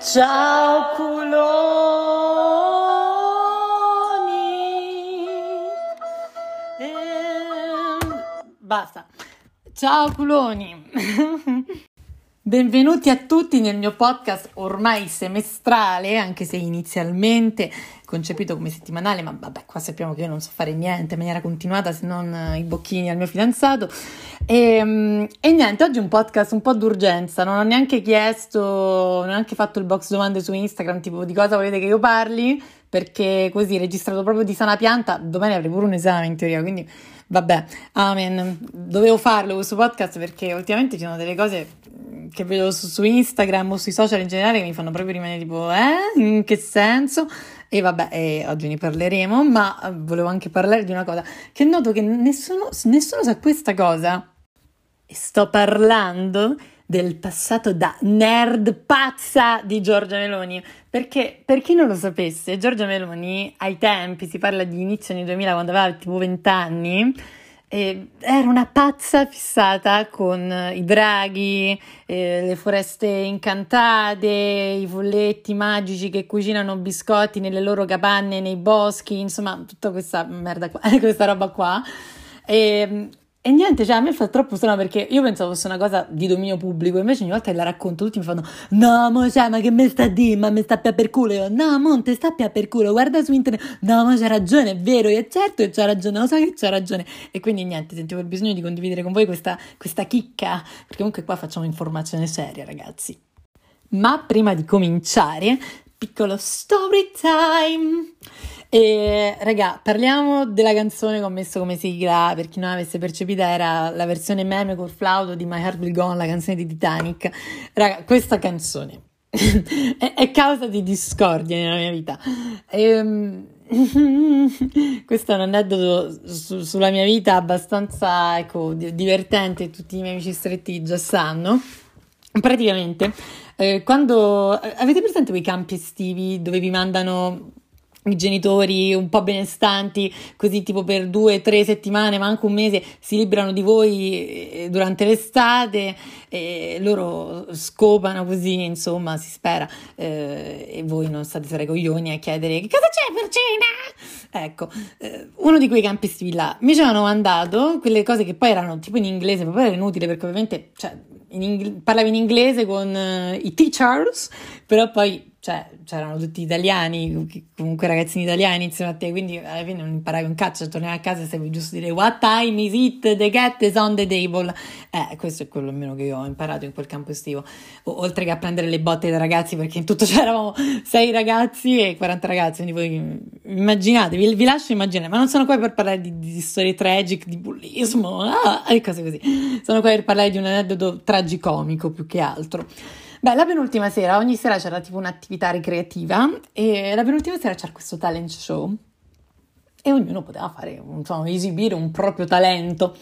Ciao culoni! Ehm, basta. Ciao culoni! Benvenuti a tutti nel mio podcast ormai semestrale, anche se inizialmente concepito come settimanale, ma vabbè, qua sappiamo che io non so fare niente in maniera continuata se non eh, i bocchini al mio fidanzato. E, ehm, e, niente, oggi un podcast un po' d'urgenza, non ho neanche chiesto, non ho neanche fatto il box domande su Instagram, tipo di cosa volete che io parli, perché così registrato proprio di sana pianta, domani avrei pure un esame in teoria, quindi vabbè, amen. Dovevo farlo questo podcast perché ultimamente ci sono delle cose che vedo su, su Instagram o sui social in generale che mi fanno proprio rimanere tipo, eh, in che senso? E vabbè, eh, oggi ne parleremo, ma eh, volevo anche parlare di una cosa che noto che nessuno, nessuno sa questa cosa. Sto parlando del passato da nerd pazza di Giorgia Meloni. Perché, per chi non lo sapesse, Giorgia Meloni ai tempi, si parla di inizio anni 2000, quando aveva tipo 20 anni, eh, era una pazza fissata con i draghi, eh, le foreste incantate, i folletti magici che cucinano biscotti nelle loro capanne nei boschi, insomma, tutta questa merda qua, questa roba qua. E, e niente, cioè a me fa troppo strano perché io pensavo fosse una cosa di dominio pubblico, invece ogni volta che la racconto tutti mi fanno No, mo, cioè, ma che me sta di, ma me sta per culo? Io, no, monte, sta per culo, guarda su internet. No, ma c'ha ragione, è vero, e certo che c'ha ragione, lo so che c'ha ragione. E quindi niente, sentivo il bisogno di condividere con voi questa, questa chicca, perché comunque qua facciamo informazione seria, ragazzi. Ma prima di cominciare, piccolo story time. E raga, parliamo della canzone che ho messo come sigla, per chi non avesse percepito era la versione meme col flauto di My Heart Will Go On, la canzone di Titanic. Raga, questa canzone è, è, causa di discordia nella mia vita. Ehm, questo è un aneddoto su, sulla mia vita abbastanza ecco, divertente, tutti i miei amici stretti già sanno. Praticamente, eh, quando avete presente quei campi estivi dove vi mandano i genitori un po' benestanti, così tipo per due, tre settimane, ma anche un mese, si liberano di voi eh, durante l'estate e loro scopano così, insomma, si spera, eh, e voi non state tra i coglioni a chiedere che cosa c'è per cena? Ecco, eh, uno di quei campi estivi là mi ci hanno mandato quelle cose che poi erano tipo in inglese, ma era inutile perché ovviamente cioè, in ingl- parlavi in inglese con uh, i teachers, però poi cioè, c'erano tutti italiani, comunque ragazzini italiani insieme a te, quindi alla fine non imparavi un cazzo, tornavi a casa e sapevi giusto dire what time is it, the cat is on the table. Eh, questo è quello almeno che io ho imparato in quel campo estivo, o, oltre che a prendere le botte dai ragazzi, perché in tutto c'eravamo sei ragazzi e 40 ragazzi, quindi voi immaginate, vi, vi lascio immaginare, ma non sono qua per parlare di, di storie tragiche, di bullismo, ah, e cose così, sono qua per parlare di un aneddoto tragicomico più che altro. Beh, la penultima sera, ogni sera c'era tipo un'attività ricreativa e la penultima sera c'era questo talent show e ognuno poteva fare, insomma, esibire un proprio talento.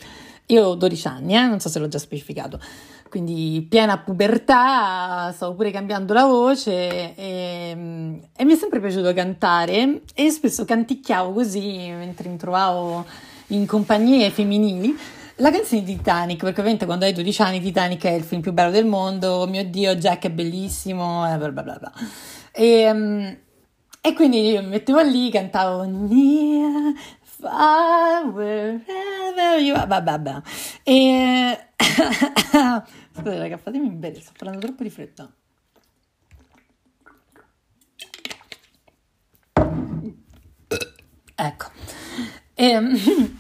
Io ho 12 anni, eh? non so se l'ho già specificato, quindi piena pubertà, stavo pure cambiando la voce e, e mi è sempre piaciuto cantare e spesso canticchiavo così mentre mi trovavo in compagnie femminili la canzone di Titanic, perché ovviamente quando hai 12 anni Titanic è il film più bello del mondo, oh mio Dio, Jack è bellissimo, e bla bla bla bla. E, um, e quindi io mi mettevo lì, cantavo Near, far, wherever you are, vabbè, vabbè. E... Scusate raga, fatemi bere, sto parlando troppo di fretta. Ecco. E...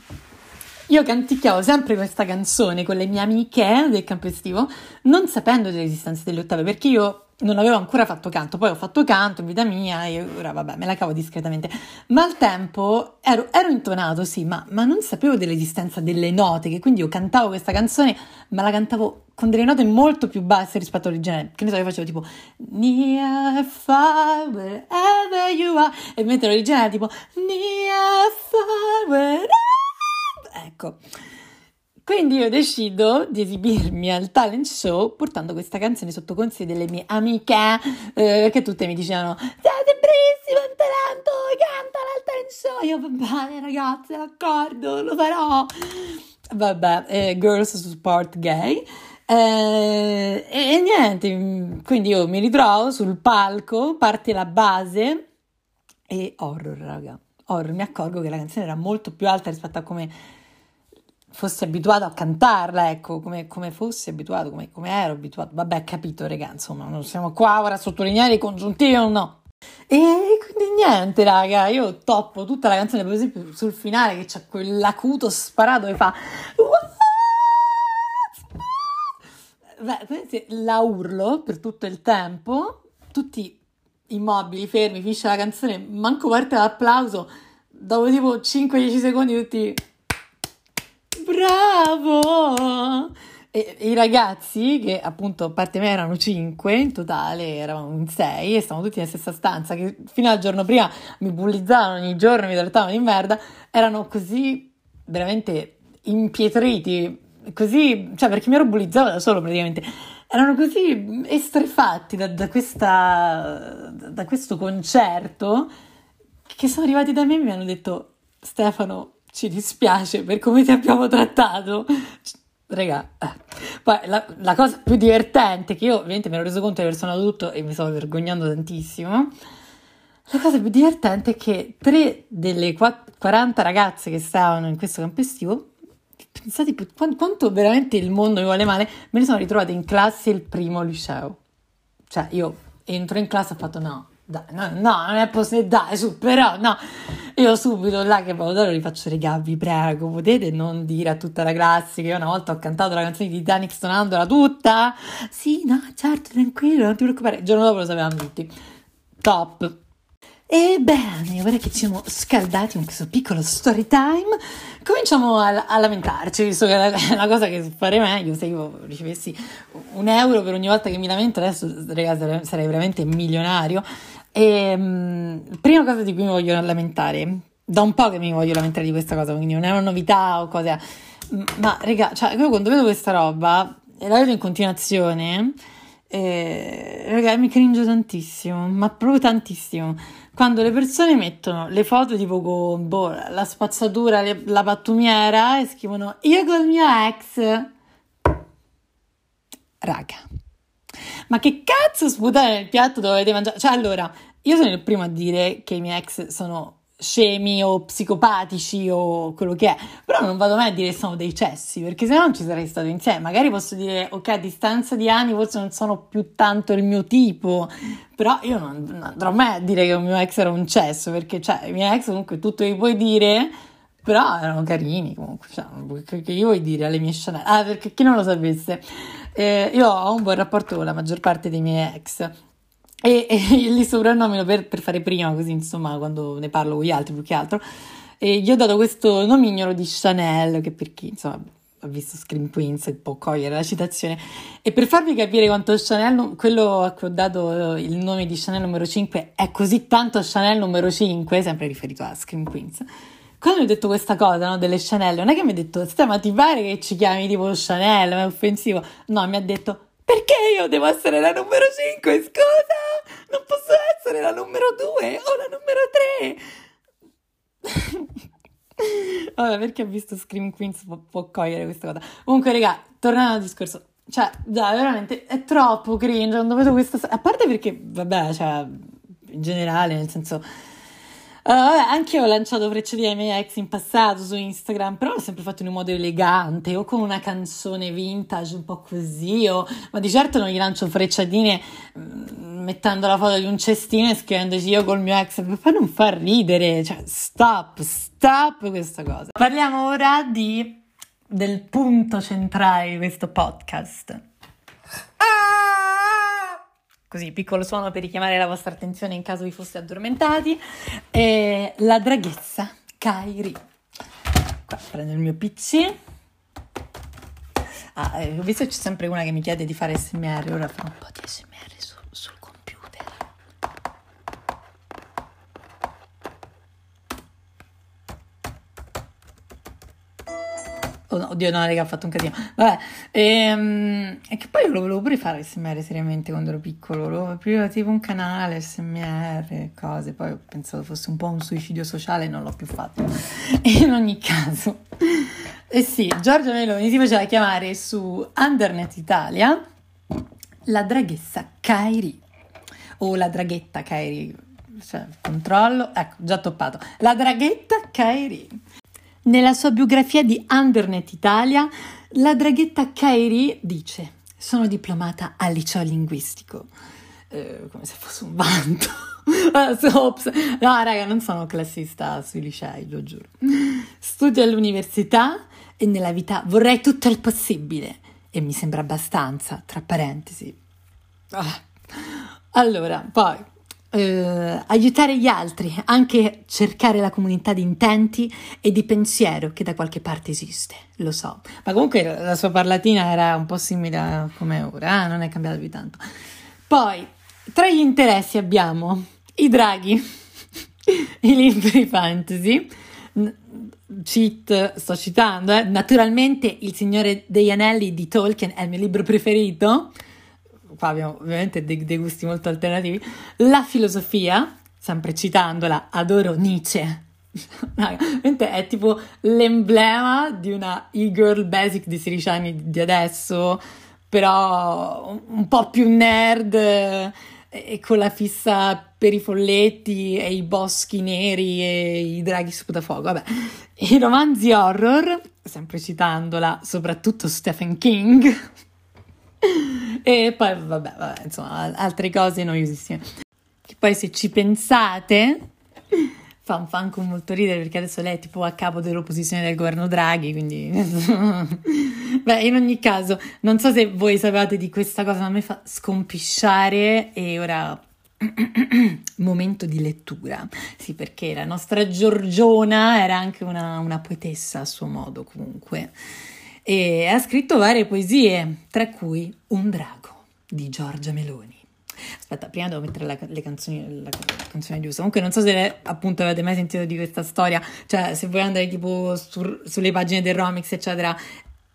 Io canticchiavo sempre questa canzone con le mie amiche del campo estivo, non sapendo dell'esistenza delle ottave, perché io non avevo ancora fatto canto, poi ho fatto canto in vita mia e ora vabbè me la cavo discretamente, ma al tempo ero, ero intonato sì, ma, ma, non sapevo dell'esistenza delle note, che quindi io cantavo questa canzone, ma la cantavo con delle note molto più basse rispetto all'originale, che ne so, io facevo tipo near, far, wherever you are, e mentre l'originale era tipo near, far, wherever Ecco. Quindi io decido di esibirmi al talent show portando questa canzone sotto consiglio delle mie amiche eh, che tutte mi dicevano siete bravissima in talento, cantala al talent show. Io va bene ragazze, d'accordo, lo farò. vabbè, eh, Girls Support Gay. Eh, e, e niente, quindi io mi ritrovo sul palco, parte la base e horror, raga. Horror, mi accorgo che la canzone era molto più alta rispetto a come fossi abituato a cantarla, ecco, come, come fossi abituato, come, come, ero abituato. Vabbè, capito, raga, insomma, non siamo qua ora a sottolineare i congiuntivi o no. E quindi niente, raga, io toppo tutta la canzone, per esempio sul finale che c'è quell'acuto sparato e fa Beh, la urlo per tutto il tempo, tutti immobili, fermi, finisce la canzone, manco parte l'applauso, dopo tipo 5-10 secondi tutti bravo! E, i ragazzi, che appunto a parte me erano 5 in totale, eravamo in 6 e stavamo tutti nella stessa stanza, che fino al giorno prima mi bullizzavano ogni giorno, mi trattavano di merda, erano così veramente impietriti così, cioè perché mi ero bullizzata da solo praticamente, erano così estrefatti da, da, questa, da questo concerto che sono arrivati da me e mi hanno detto Stefano ci dispiace per come ti abbiamo trattato. Raga, poi la, la, cosa più divertente che io ovviamente mi ero reso conto di aver suonato tutto e mi stavo vergognando tantissimo. La cosa più divertente è che tre delle 40 ragazze che stavano in questo campo estivo pensate quanto veramente il mondo mi vuole male, me ne sono ritrovata in classe il primo liceo. Cioè, io entro in classe e ho fatto no, dai, no, no, non è possibile, dai, su, però, no. Io subito là che valutare li faccio, regà, vi prego, potete non dire a tutta la classe che io una volta ho cantato la canzone di Titanic suonandola tutta? Sì, no, certo, tranquillo, non ti preoccupare. Il giorno dopo lo sapevamo tutti. Top. Ebbene, ora che ci siamo scaldati con questo piccolo story time, cominciamo a, a lamentarci, visto che è una cosa che farei meglio se io ricevessi un euro per ogni volta che mi lamento, adesso ragazzi, sarei veramente milionario. E, um, prima cosa di cui mi voglio lamentare, da un po' che mi voglio lamentare di questa cosa, quindi non è una novità o cosa, ma raga, cioè, io quando vedo questa roba e la vedo in continuazione, eh, raga, mi cringo tantissimo, ma proprio tantissimo quando le persone mettono le foto tipo con boh, la spazzatura, le, la pattumiera e scrivono io col mio ex. Raga, ma che cazzo sputate nel piatto dovete mangiare? Cioè, allora, io sono il primo a dire che i miei ex sono scemi o psicopatici o quello che è, però non vado mai a dire che sono dei cessi, perché se no non ci sarei stato insieme. Magari posso dire, ok, a distanza di anni forse non sono più tanto il mio tipo, però io non, non andrò mai a dire che il mio ex era un cesso, perché cioè, i miei ex comunque tutto li puoi dire, però erano carini comunque, cioè, che io vuoi dire alle mie Chanel? Ah, perché chi non lo sapesse, eh, io ho un buon rapporto con la maggior parte dei miei ex, e, e li soprannomino per, per, fare prima, così insomma, quando ne parlo con gli altri più che altro. E gli ho dato questo nomignolo di Chanel, che per chi insomma ha visto Scream Queens può cogliere la citazione. E per farvi capire quanto Chanel, quello a cui ho dato il nome di Chanel numero 5, è così tanto Chanel numero 5, sempre riferito a Scream Queens. Quando mi ha detto questa cosa no, delle Chanel, non è che mi ha detto, ma ti pare che ci chiami tipo Chanel, ma è offensivo? No, mi ha detto, perché io devo essere la numero 5? Scusa, non posso essere la numero 2 o la numero 3. Vabbè, perché ho visto Scream Queens può, può cogliere questa cosa. Comunque, raga, tornando al discorso, cioè, già, veramente è troppo cringe quando vedo questa. A parte perché, vabbè, cioè, in generale, nel senso Uh, anche io ho lanciato frecciatine ai miei ex in passato su Instagram, però l'ho sempre fatto in un modo elegante o con una canzone vintage un po' così, o... ma di certo non gli lancio frecciatine mm, mettendo la foto di un cestino e scrivendoci io col mio ex, per non fa ridere, cioè stop, stop questa cosa. Parliamo ora di, del punto centrale di questo podcast. Così, piccolo suono per richiamare la vostra attenzione in caso vi foste addormentati. E la draghezza Kairi. Qua prendo il mio PC. Ah, eh, ho visto che c'è sempre una che mi chiede di fare SMR, ora farò un po' di SMR su, sul computer. Oh, oddio, no, raga, ho fatto un casino. Vabbè, e, um, e che poi lo volevo pure fare SMR seriamente quando ero piccolo. Lo aprivo tipo un canale SMR, cose. Poi ho pensato fosse un po' un suicidio sociale, non l'ho più fatto. E in ogni caso, eh sì, Giorgia Meloni si faceva chiamare su Undernet Italia la draghessa Kairi o la draghetta Kairi, cioè, controllo, ecco, già toppato, la draghetta Kairi. Nella sua biografia di Undernet Italia, la draghetta Kairi dice: Sono diplomata al liceo linguistico. Eh, come se fosse un vanto. Ops. No, raga, non sono classista sui licei, lo giuro. Studio all'università e nella vita vorrei tutto il possibile. E mi sembra abbastanza, tra parentesi. Ah. Allora, poi eh, aiutare gli altri, anche cercare la comunità di intenti e di pensiero che da qualche parte esiste, lo so. Ma comunque la sua parlatina era un po' simile a come ora, eh? non è cambiato più tanto. Poi, tra gli interessi abbiamo i draghi, i libri fantasy, cheat, sto citando, eh? naturalmente Il Signore degli Anelli di Tolkien è il mio libro preferito, qua abbiamo ovviamente dei, dei gusti molto alternativi, la filosofia, sempre citandola, adoro Nietzsche. è tipo l'emblema di una e-girl basic di 16 anni di adesso, però un po' più nerd e con la fissa per i folletti e i boschi neri e i draghi sputafuoco. Vabbè, i romanzi horror, sempre citandola, soprattutto Stephen King e poi, vabbè, vabbè, insomma, altre cose noiosissime. Che poi se ci pensate, fa, fa anche molto ridere perché adesso lei è tipo a capo dell'opposizione del governo Draghi, quindi... Beh, in ogni caso, non so se voi sapevate di questa cosa, ma a me fa scompisciare e ora... momento di lettura, sì, perché la nostra Giorgiona era anche una, una poetessa a suo modo, comunque e ha scritto varie poesie, tra cui Un drago di Giorgia Meloni. Aspetta, prima devo mettere la, le canzoni, la, la canzone giusta. Comunque, non so se appunto avete mai sentito di questa storia. Cioè, se vuoi andare tipo su, sulle pagine del Romix, eccetera,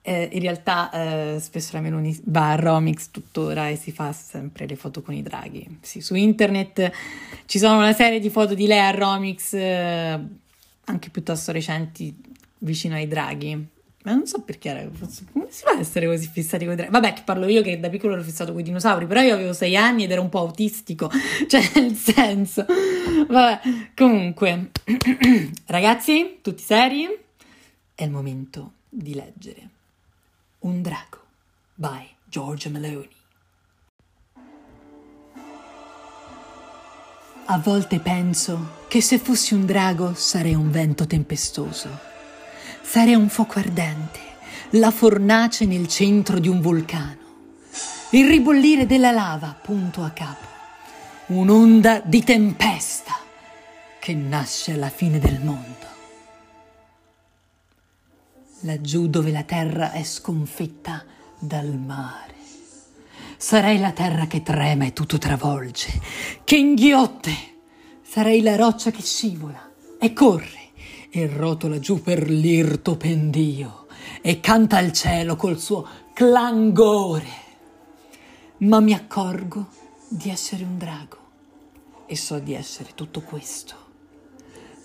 eh, in realtà eh, spesso la Meloni va a Romix tuttora e si fa sempre le foto con i draghi. Sì, su internet ci sono una serie di foto di lei a Romix, eh, anche piuttosto recenti, vicino ai draghi. Ma non so perché era. Come si fa a essere così fissati con i draghi? Vabbè, che parlo io che da piccolo ero fissato con i dinosauri, però io avevo sei anni ed ero un po' autistico. Cioè, nel senso. Vabbè, comunque. Ragazzi, tutti seri? È il momento di leggere. Un drago by Georgia Meloni. A volte penso che se fossi un drago sarei un vento tempestoso Sarei un fuoco ardente, la fornace nel centro di un vulcano, il ribollire della lava punto a capo, un'onda di tempesta che nasce alla fine del mondo. Laggiù dove la terra è sconfitta dal mare. Sarei la terra che trema e tutto travolge, che inghiotte. Sarei la roccia che scivola e corre e rotola giù per l'irto pendio e canta al cielo col suo clangore. Ma mi accorgo di essere un drago e so di essere tutto questo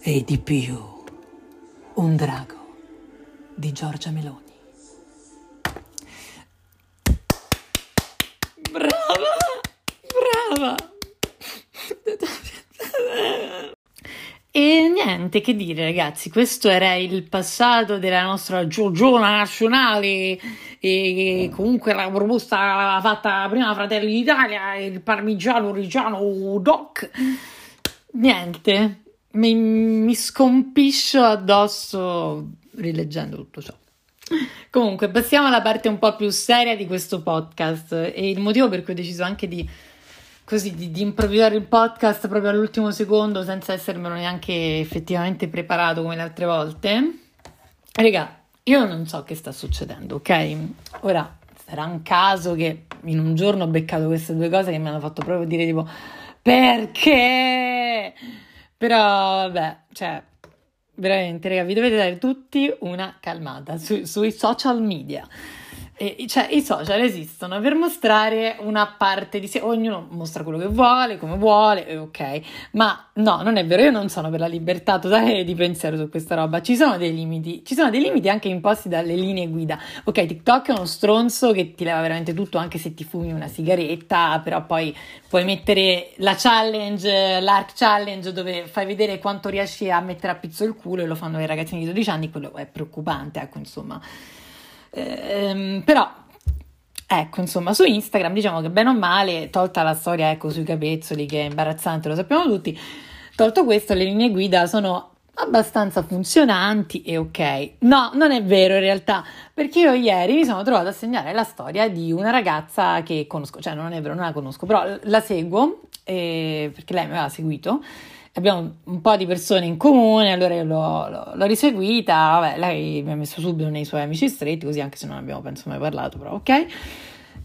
e di più. Un drago di Giorgia Meloni. Brava! Brava! E niente, che dire ragazzi, questo era il passato della nostra Giorgiona nazionale e comunque la proposta fatta prima Fratelli d'Italia, il parmigiano reggiano doc. Niente, mi, mi scompiscio addosso rileggendo tutto ciò. Comunque, passiamo alla parte un po' più seria di questo podcast e il motivo per cui ho deciso anche di così di, di, improvvisare il podcast proprio all'ultimo secondo senza essermelo neanche effettivamente preparato come le altre volte. Raga, io non so che sta succedendo, ok? Ora sarà un caso che in un giorno ho beccato queste due cose che mi hanno fatto proprio dire tipo perché? Però vabbè, cioè veramente, raga, vi dovete dare tutti una calmata su, sui social media. E, cioè, i social esistono per mostrare una parte di sé, ognuno mostra quello che vuole, come vuole, e ok. Ma no, non è vero, io non sono per la libertà totale di pensiero su questa roba. Ci sono dei limiti, ci sono dei limiti anche imposti dalle linee guida. Ok, TikTok è uno stronzo che ti leva veramente tutto, anche se ti fumi una sigaretta, però poi puoi mettere la challenge, l'arc challenge, dove fai vedere quanto riesci a mettere a pizzo il culo e lo fanno i ragazzini di 12 anni, quello è preoccupante, ecco, insomma. Ehm, però Ecco, insomma, su Instagram diciamo che bene o male, tolta la storia ecco, sui capezzoli che è imbarazzante, lo sappiamo tutti, tolto questo le linee guida sono abbastanza funzionanti e ok. No, non è vero in realtà, perché io ieri mi sono trovata a segnare la storia di una ragazza che conosco, cioè non è vero, non la conosco, però la seguo eh, perché lei mi aveva seguito abbiamo un po' di persone in comune, allora io l'ho, l'ho, l'ho riseguita, vabbè, lei mi ha messo subito nei suoi amici stretti, così anche se non abbiamo penso mai parlato, però ok.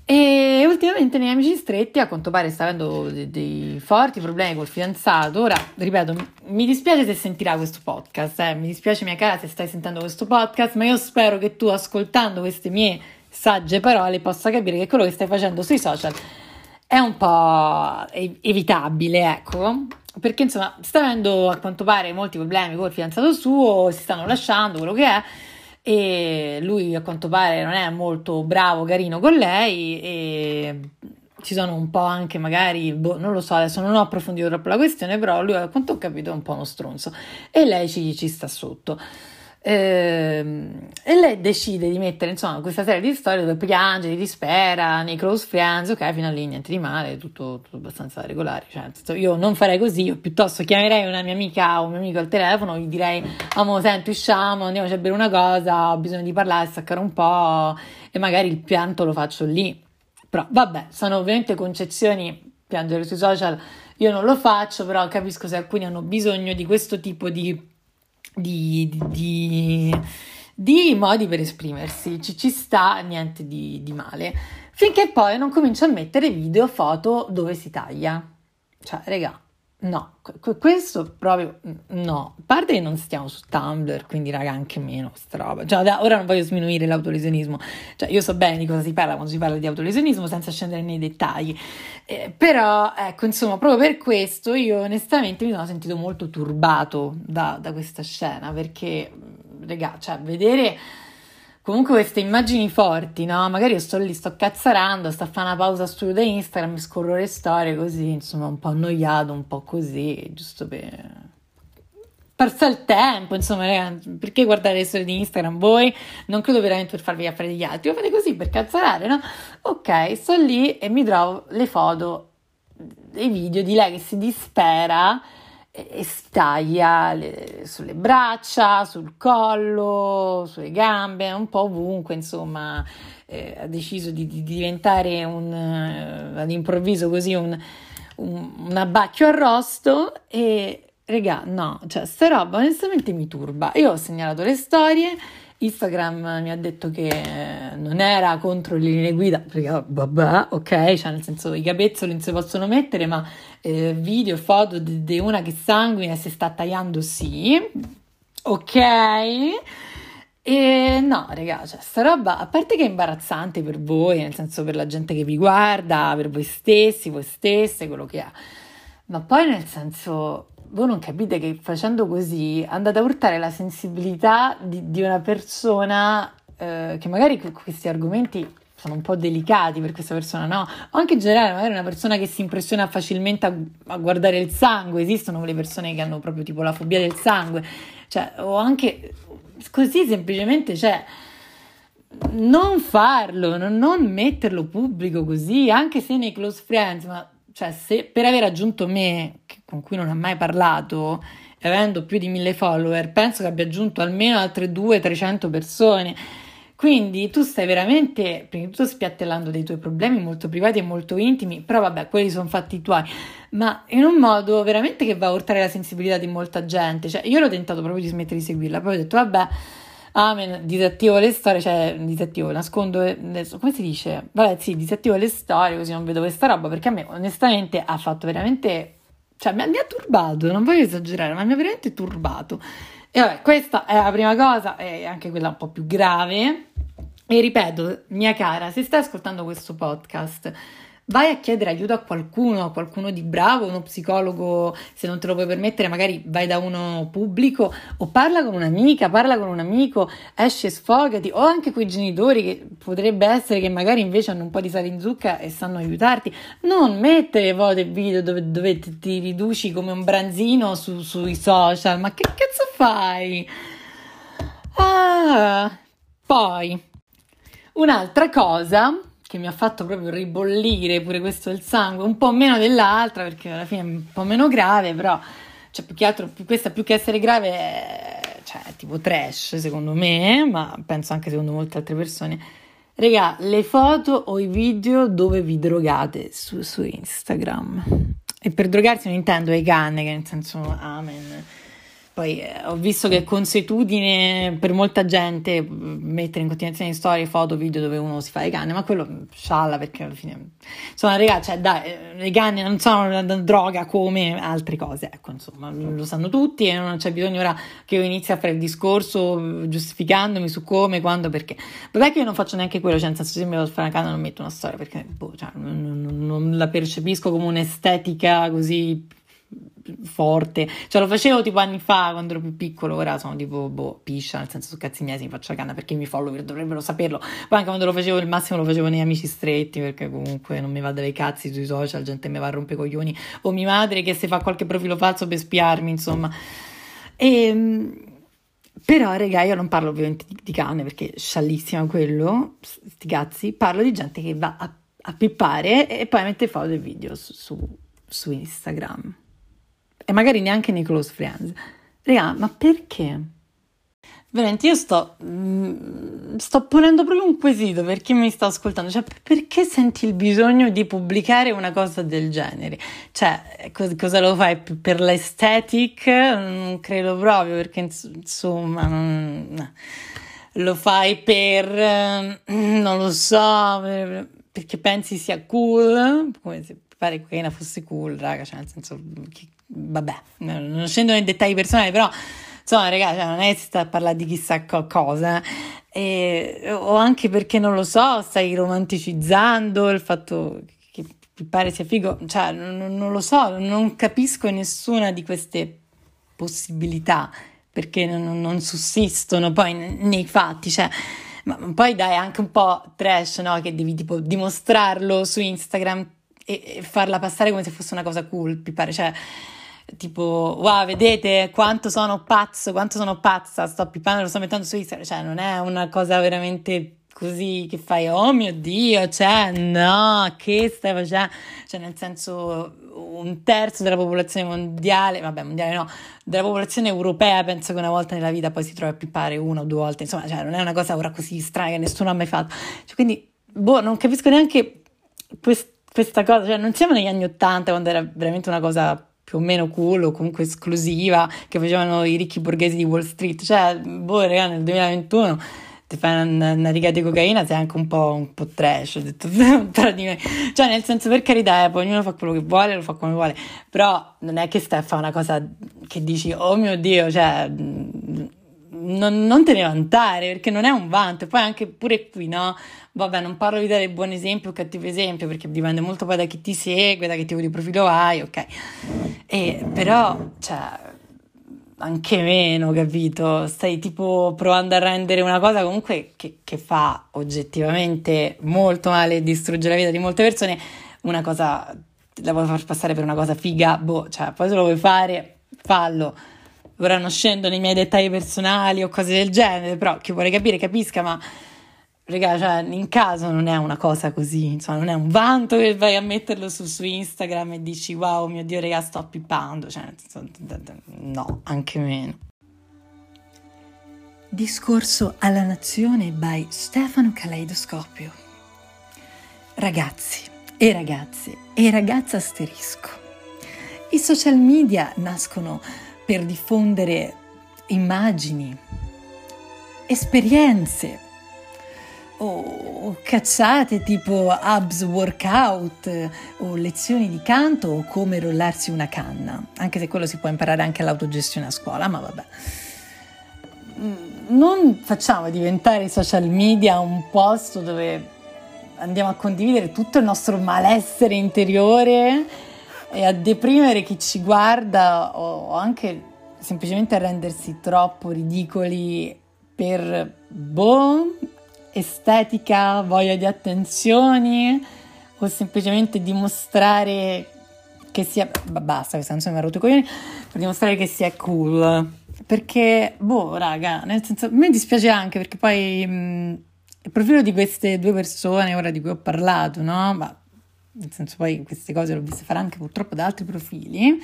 E ultimamente nei amici stretti a quanto pare sta avendo dei, dei, forti problemi col fidanzato. Ora, ripeto, mi dispiace se sentirà questo podcast, eh? mi dispiace mia cara se stai sentendo questo podcast, ma io spero che tu ascoltando queste mie sagge parole possa capire che quello che stai facendo sui social è un po' evitabile, ecco perché insomma sta avendo a quanto pare molti problemi col fidanzato suo, si stanno lasciando, quello che è, e lui a quanto pare non è molto bravo, carino con lei e ci sono un po' anche magari, boh, non lo so, adesso non ho approfondito troppo la questione, però lui a quanto ho capito è un po' uno stronzo e lei ci, ci sta sotto. Ehm, e lei decide di mettere insomma questa serie di storie dove piange, di dispera nei close friends, ok, fino a lì niente di male, tutto, tutto abbastanza regolare. Cioè, io non farei così, io piuttosto chiamerei una mia amica o un mio amico al telefono, gli direi, amo, senti, usciamo, andiamo a bere una cosa, ho bisogno di parlare, staccare un po' e magari il pianto lo faccio lì. Però vabbè, sono ovviamente concezioni, piangere sui social io non lo faccio, però capisco se alcuni hanno bisogno di questo tipo di di, di, di modi per esprimersi, ci, ci sta niente di, di, male, finché poi non comincia a mettere video, foto dove si taglia. Cioè, regà, no, questo proprio no. A parte che non stiamo su Tumblr, quindi raga, anche meno questa roba. Cioè, ora non voglio sminuire l'autolesionismo, cioè io so bene di cosa si parla quando si parla di autolesionismo senza scendere nei dettagli. Eh, però, ecco, insomma, proprio per questo io onestamente mi sono sentito molto turbato da, da questa scena perché, regà, cioè, vedere comunque queste immagini forti, no? Magari io sto lì, sto cazzarando, sto a fare una pausa studio da Instagram, scorro le storie così, insomma, un po' annoiato, un po' così, giusto per passa il tempo, insomma, ragazzi, perché guardare le storie di Instagram voi? Non credo veramente per farvi affari degli altri, lo fate così per cazzarare, no? Ok, sto lì e mi trovo le foto dei video di lei che si dispera e, e si taglia le, sulle braccia, sul collo, sulle gambe, un po' ovunque, insomma, eh, ha deciso di, di diventare un, uh, all'improvviso così un, un, un abbacchio arrosto e Regà, no, cioè, sta roba onestamente mi turba. Io ho segnalato le storie, Instagram mi ha detto che non era contro le linee guida, perché vabbè, ok, cioè nel senso i capezzoli non si possono mettere, ma eh, video, foto di, una che sanguina si sta tagliando, sì, ok. E no, raga, cioè, sta roba, a parte che è imbarazzante per voi, nel senso per la gente che vi guarda, per voi stessi, voi stesse, quello che è, ma poi nel senso voi non capite che facendo così andate a urtare la sensibilità di, di una persona eh, che magari questi argomenti sono un po' delicati per questa persona, no? O anche in generale, magari una persona che si impressiona facilmente a, a, guardare il sangue, esistono quelle persone che hanno proprio tipo la fobia del sangue, cioè, o anche così semplicemente, cioè, non farlo, non, non metterlo pubblico così, anche se nei close friends, ma cioè, se per aver aggiunto me, con cui non ha mai parlato, avendo più di mille follower, penso che abbia aggiunto almeno altre 200-300 persone. Quindi tu stai veramente, prima di tutto, spiattellando dei tuoi problemi molto privati e molto intimi, però vabbè, quelli sono fatti tuoi, ma in un modo veramente che va a urtare la sensibilità di molta gente. Cioè, io l'ho tentato proprio di smettere di seguirla, poi ho detto, vabbè, amen, disattivo le storie, cioè disattivo, nascondo, adesso, come si dice? Vabbè, sì, disattivo le storie così non vedo questa roba, perché a me onestamente ha fatto veramente, cioè mi, mi ha turbato, non voglio esagerare, ma mi ha veramente turbato. E vabbè, questa è la prima cosa, è anche quella un po' più grave. E ripeto, mia cara, se stai ascoltando questo podcast, vai a chiedere aiuto a qualcuno, a qualcuno di bravo, uno psicologo, se non te lo puoi permettere, magari vai da uno pubblico o parla con un'amica, parla con un amico, esci e sfogati, o anche quei genitori che potrebbe essere che magari invece hanno un po' di sale in zucca e sanno aiutarti. Non mettere foto e video dove, dove ti, riduci come un branzino su, sui social, ma che cazzo fai? Ah, poi un'altra cosa che mi ha fatto proprio ribollire pure questo il sangue, un po' meno dell'altra perché alla fine è un po' meno grave, però cioè, più che altro questa più che essere grave è, cioè, tipo trash secondo me, ma penso anche secondo molte altre persone. Regà, le foto o i video dove vi drogate su, su Instagram. E per drogarsi non intendo i canne, che nel senso amen poi eh, ho visto che è consuetudine per molta gente mettere in continuazione storie, foto, video dove uno si fa le canne, ma quello scialla perché alla fine... Insomma, ragazzi, cioè, dai, eh, le canne non sono una droga come altre cose, ecco, insomma, lo sanno tutti e non c'è bisogno ora che io inizi a fare il discorso giustificandomi su come, quando, perché. Vabbè che io non faccio neanche quello, cioè nel senso se mi devo fare una canna non metto una storia perché boh, cioè, non, non, non la percepisco come un'estetica così forte. Cioè lo facevo tipo anni fa quando ero più piccolo, ora sono tipo boh, piscia, nel senso su cazzi miei mi faccio la canna perché i miei follower dovrebbero saperlo. Poi anche quando lo facevo il massimo lo facevo nei amici stretti perché comunque non mi va dai cazzi sui social, gente mi va a rompere coglioni o mia madre che se fa qualche profilo falso per spiarmi, insomma. E ehm, però, raga, io non parlo ovviamente di, di canne perché sciallissima quello, sti cazzi, parlo di gente che va a, a pippare e poi mette foto e video su, su, su Instagram e magari neanche nei close friends. Raga, ma perché? Veramente, io sto, mm, sto ponendo proprio un quesito per chi mi sta ascoltando, cioè perché senti il bisogno di pubblicare una cosa del genere? Cioè, cos- cosa lo fai per l'aesthetic? Non credo proprio, perché insomma, lo fai per, non lo so, per, perché pensi sia cool, come se pare che cocaina fosse cool, raga, cioè nel senso, chi, vabbè, non scendo nei dettagli personali, però insomma, ragazzi, cioè, non è che si sta a parlare di chissà cosa. E, o anche perché non lo so, stai romanticizzando il fatto che mi pare sia figo, cioè non, non lo so, non capisco nessuna di queste possibilità perché non, non sussistono poi nei fatti, cioè ma poi dai anche un po' trash, no? Che devi tipo dimostrarlo su Instagram e, e farla passare come se fosse una cosa cool, mi pare, cioè tipo wow vedete quanto sono pazzo quanto sono pazza sto pippando lo sto mettendo su Instagram cioè non è una cosa veramente così che fai oh mio dio cioè no che stai facendo cioè nel senso un terzo della popolazione mondiale vabbè mondiale no della popolazione europea penso che una volta nella vita poi si trova a pippare una o due volte insomma cioè non è una cosa ora così strana che nessuno ha mai fatto cioè, quindi boh non capisco neanche quest- questa cosa cioè non siamo negli anni Ottanta quando era veramente una cosa più o meno cool o comunque esclusiva che facevano i ricchi borghesi di Wall Street. Cioè, boh, raga, nel 2021 ti fai una, una, riga di cocaina sei anche un po', un po' trash, ho detto tra di me. Cioè, nel senso, per carità, eh, poi ognuno fa quello che vuole, lo fa come vuole, però non è che stai a fare una cosa che dici, oh mio Dio, cioè... Non, non te ne vantare perché non è un vanto, e poi anche pure qui, no? Vabbè, non parlo di dare buon esempio o cattivo esempio perché dipende molto poi da chi ti segue, da che tipo di profilo hai, ok? E, però, cioè, anche meno, capito? Stai tipo provando a rendere una cosa comunque che, che fa oggettivamente molto male e distrugge la vita di molte persone, una cosa, la vuoi far passare per una cosa figa, boh, cioè, poi se lo vuoi fare, fallo. Ora non scendo nei miei dettagli personali o cose del genere, però chi vuole capire capisca, ma Raga, cioè, in caso non è una cosa così, insomma, non è un vanto che vai a metterlo su, su Instagram e dici wow, mio Dio, raga, sto pippando, cioè, no, anche meno. Discorso alla nazione by Stefano Caleidoscopio. Ragazzi e ragazze e ragazze asterisco. I social media nascono per diffondere immagini, esperienze, o cazzate tipo abs workout o lezioni di canto o come rollarsi una canna, anche se quello si può imparare anche all'autogestione a scuola, ma vabbè. non facciamo diventare i social media un posto dove andiamo a condividere tutto il nostro malessere interiore e a deprimere chi ci guarda o anche semplicemente a rendersi troppo ridicoli per boh, estetica, voglia di attenzioni o semplicemente dimostrare che sia basta, questa canzone mi ha rotto i coglioni per dimostrare che sia cool. Perché boh, raga, nel senso, me dispiace anche perché poi mh, il profilo di queste due persone ora di cui ho parlato, no? Ma nel senso poi queste cose le ho viste fare anche purtroppo da altri profili.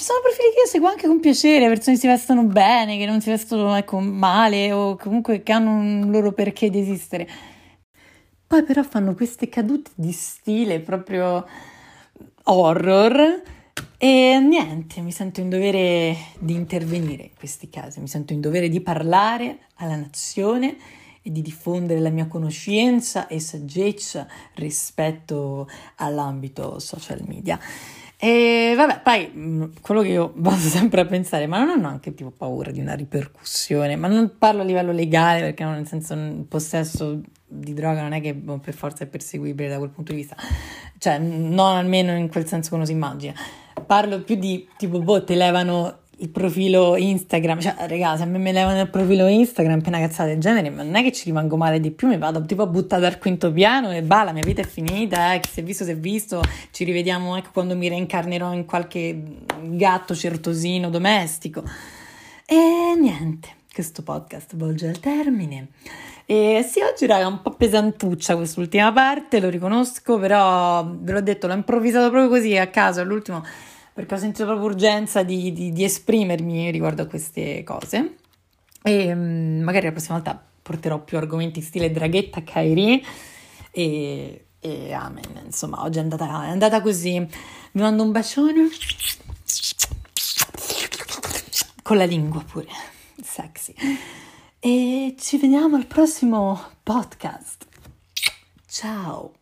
Ci sono profili che io seguo anche con piacere, persone che si vestono bene, che non si vestono ecco, male o comunque che hanno un loro perché di esistere. Poi però fanno queste cadute di stile proprio horror e niente, mi sento in dovere di intervenire in questi casi, mi sento in dovere di parlare alla nazione e di diffondere la mia conoscenza e saggezza rispetto all'ambito social media. E vabbè, poi mm, quello che io vado sempre a pensare, ma non hanno anche tipo paura di una ripercussione? Ma non parlo a livello legale, perché nel senso il possesso di droga non è che boh, per forza è perseguibile da quel punto di vista, cioè non almeno in quel senso che uno si immagina. Parlo più di tipo, boh, ti levano il profilo Instagram, cioè raga, se a me mi levano il profilo Instagram per una cazzata del genere, ma non è che ci rimango male di più, mi vado tipo a buttare dal quinto piano e bah, la mia vita è finita, eh, chi si è visto si è visto, ci rivediamo ecco quando mi reincarnerò in qualche gatto certosino domestico. E niente, questo podcast volge al termine. E sì, oggi raga, è un po' pesantuccia quest'ultima parte, lo riconosco, però ve l'ho detto, l'ho improvvisato proprio così a caso all'ultimo perché ho sentito proprio urgenza di, di, di esprimermi riguardo a queste cose. E um, magari la prossima volta porterò più argomenti stile draghetta Kairi e, e amen. Insomma, oggi è andata, è andata così. Vi mando un bacione con la lingua pure, sexy. E ci vediamo al prossimo podcast. Ciao.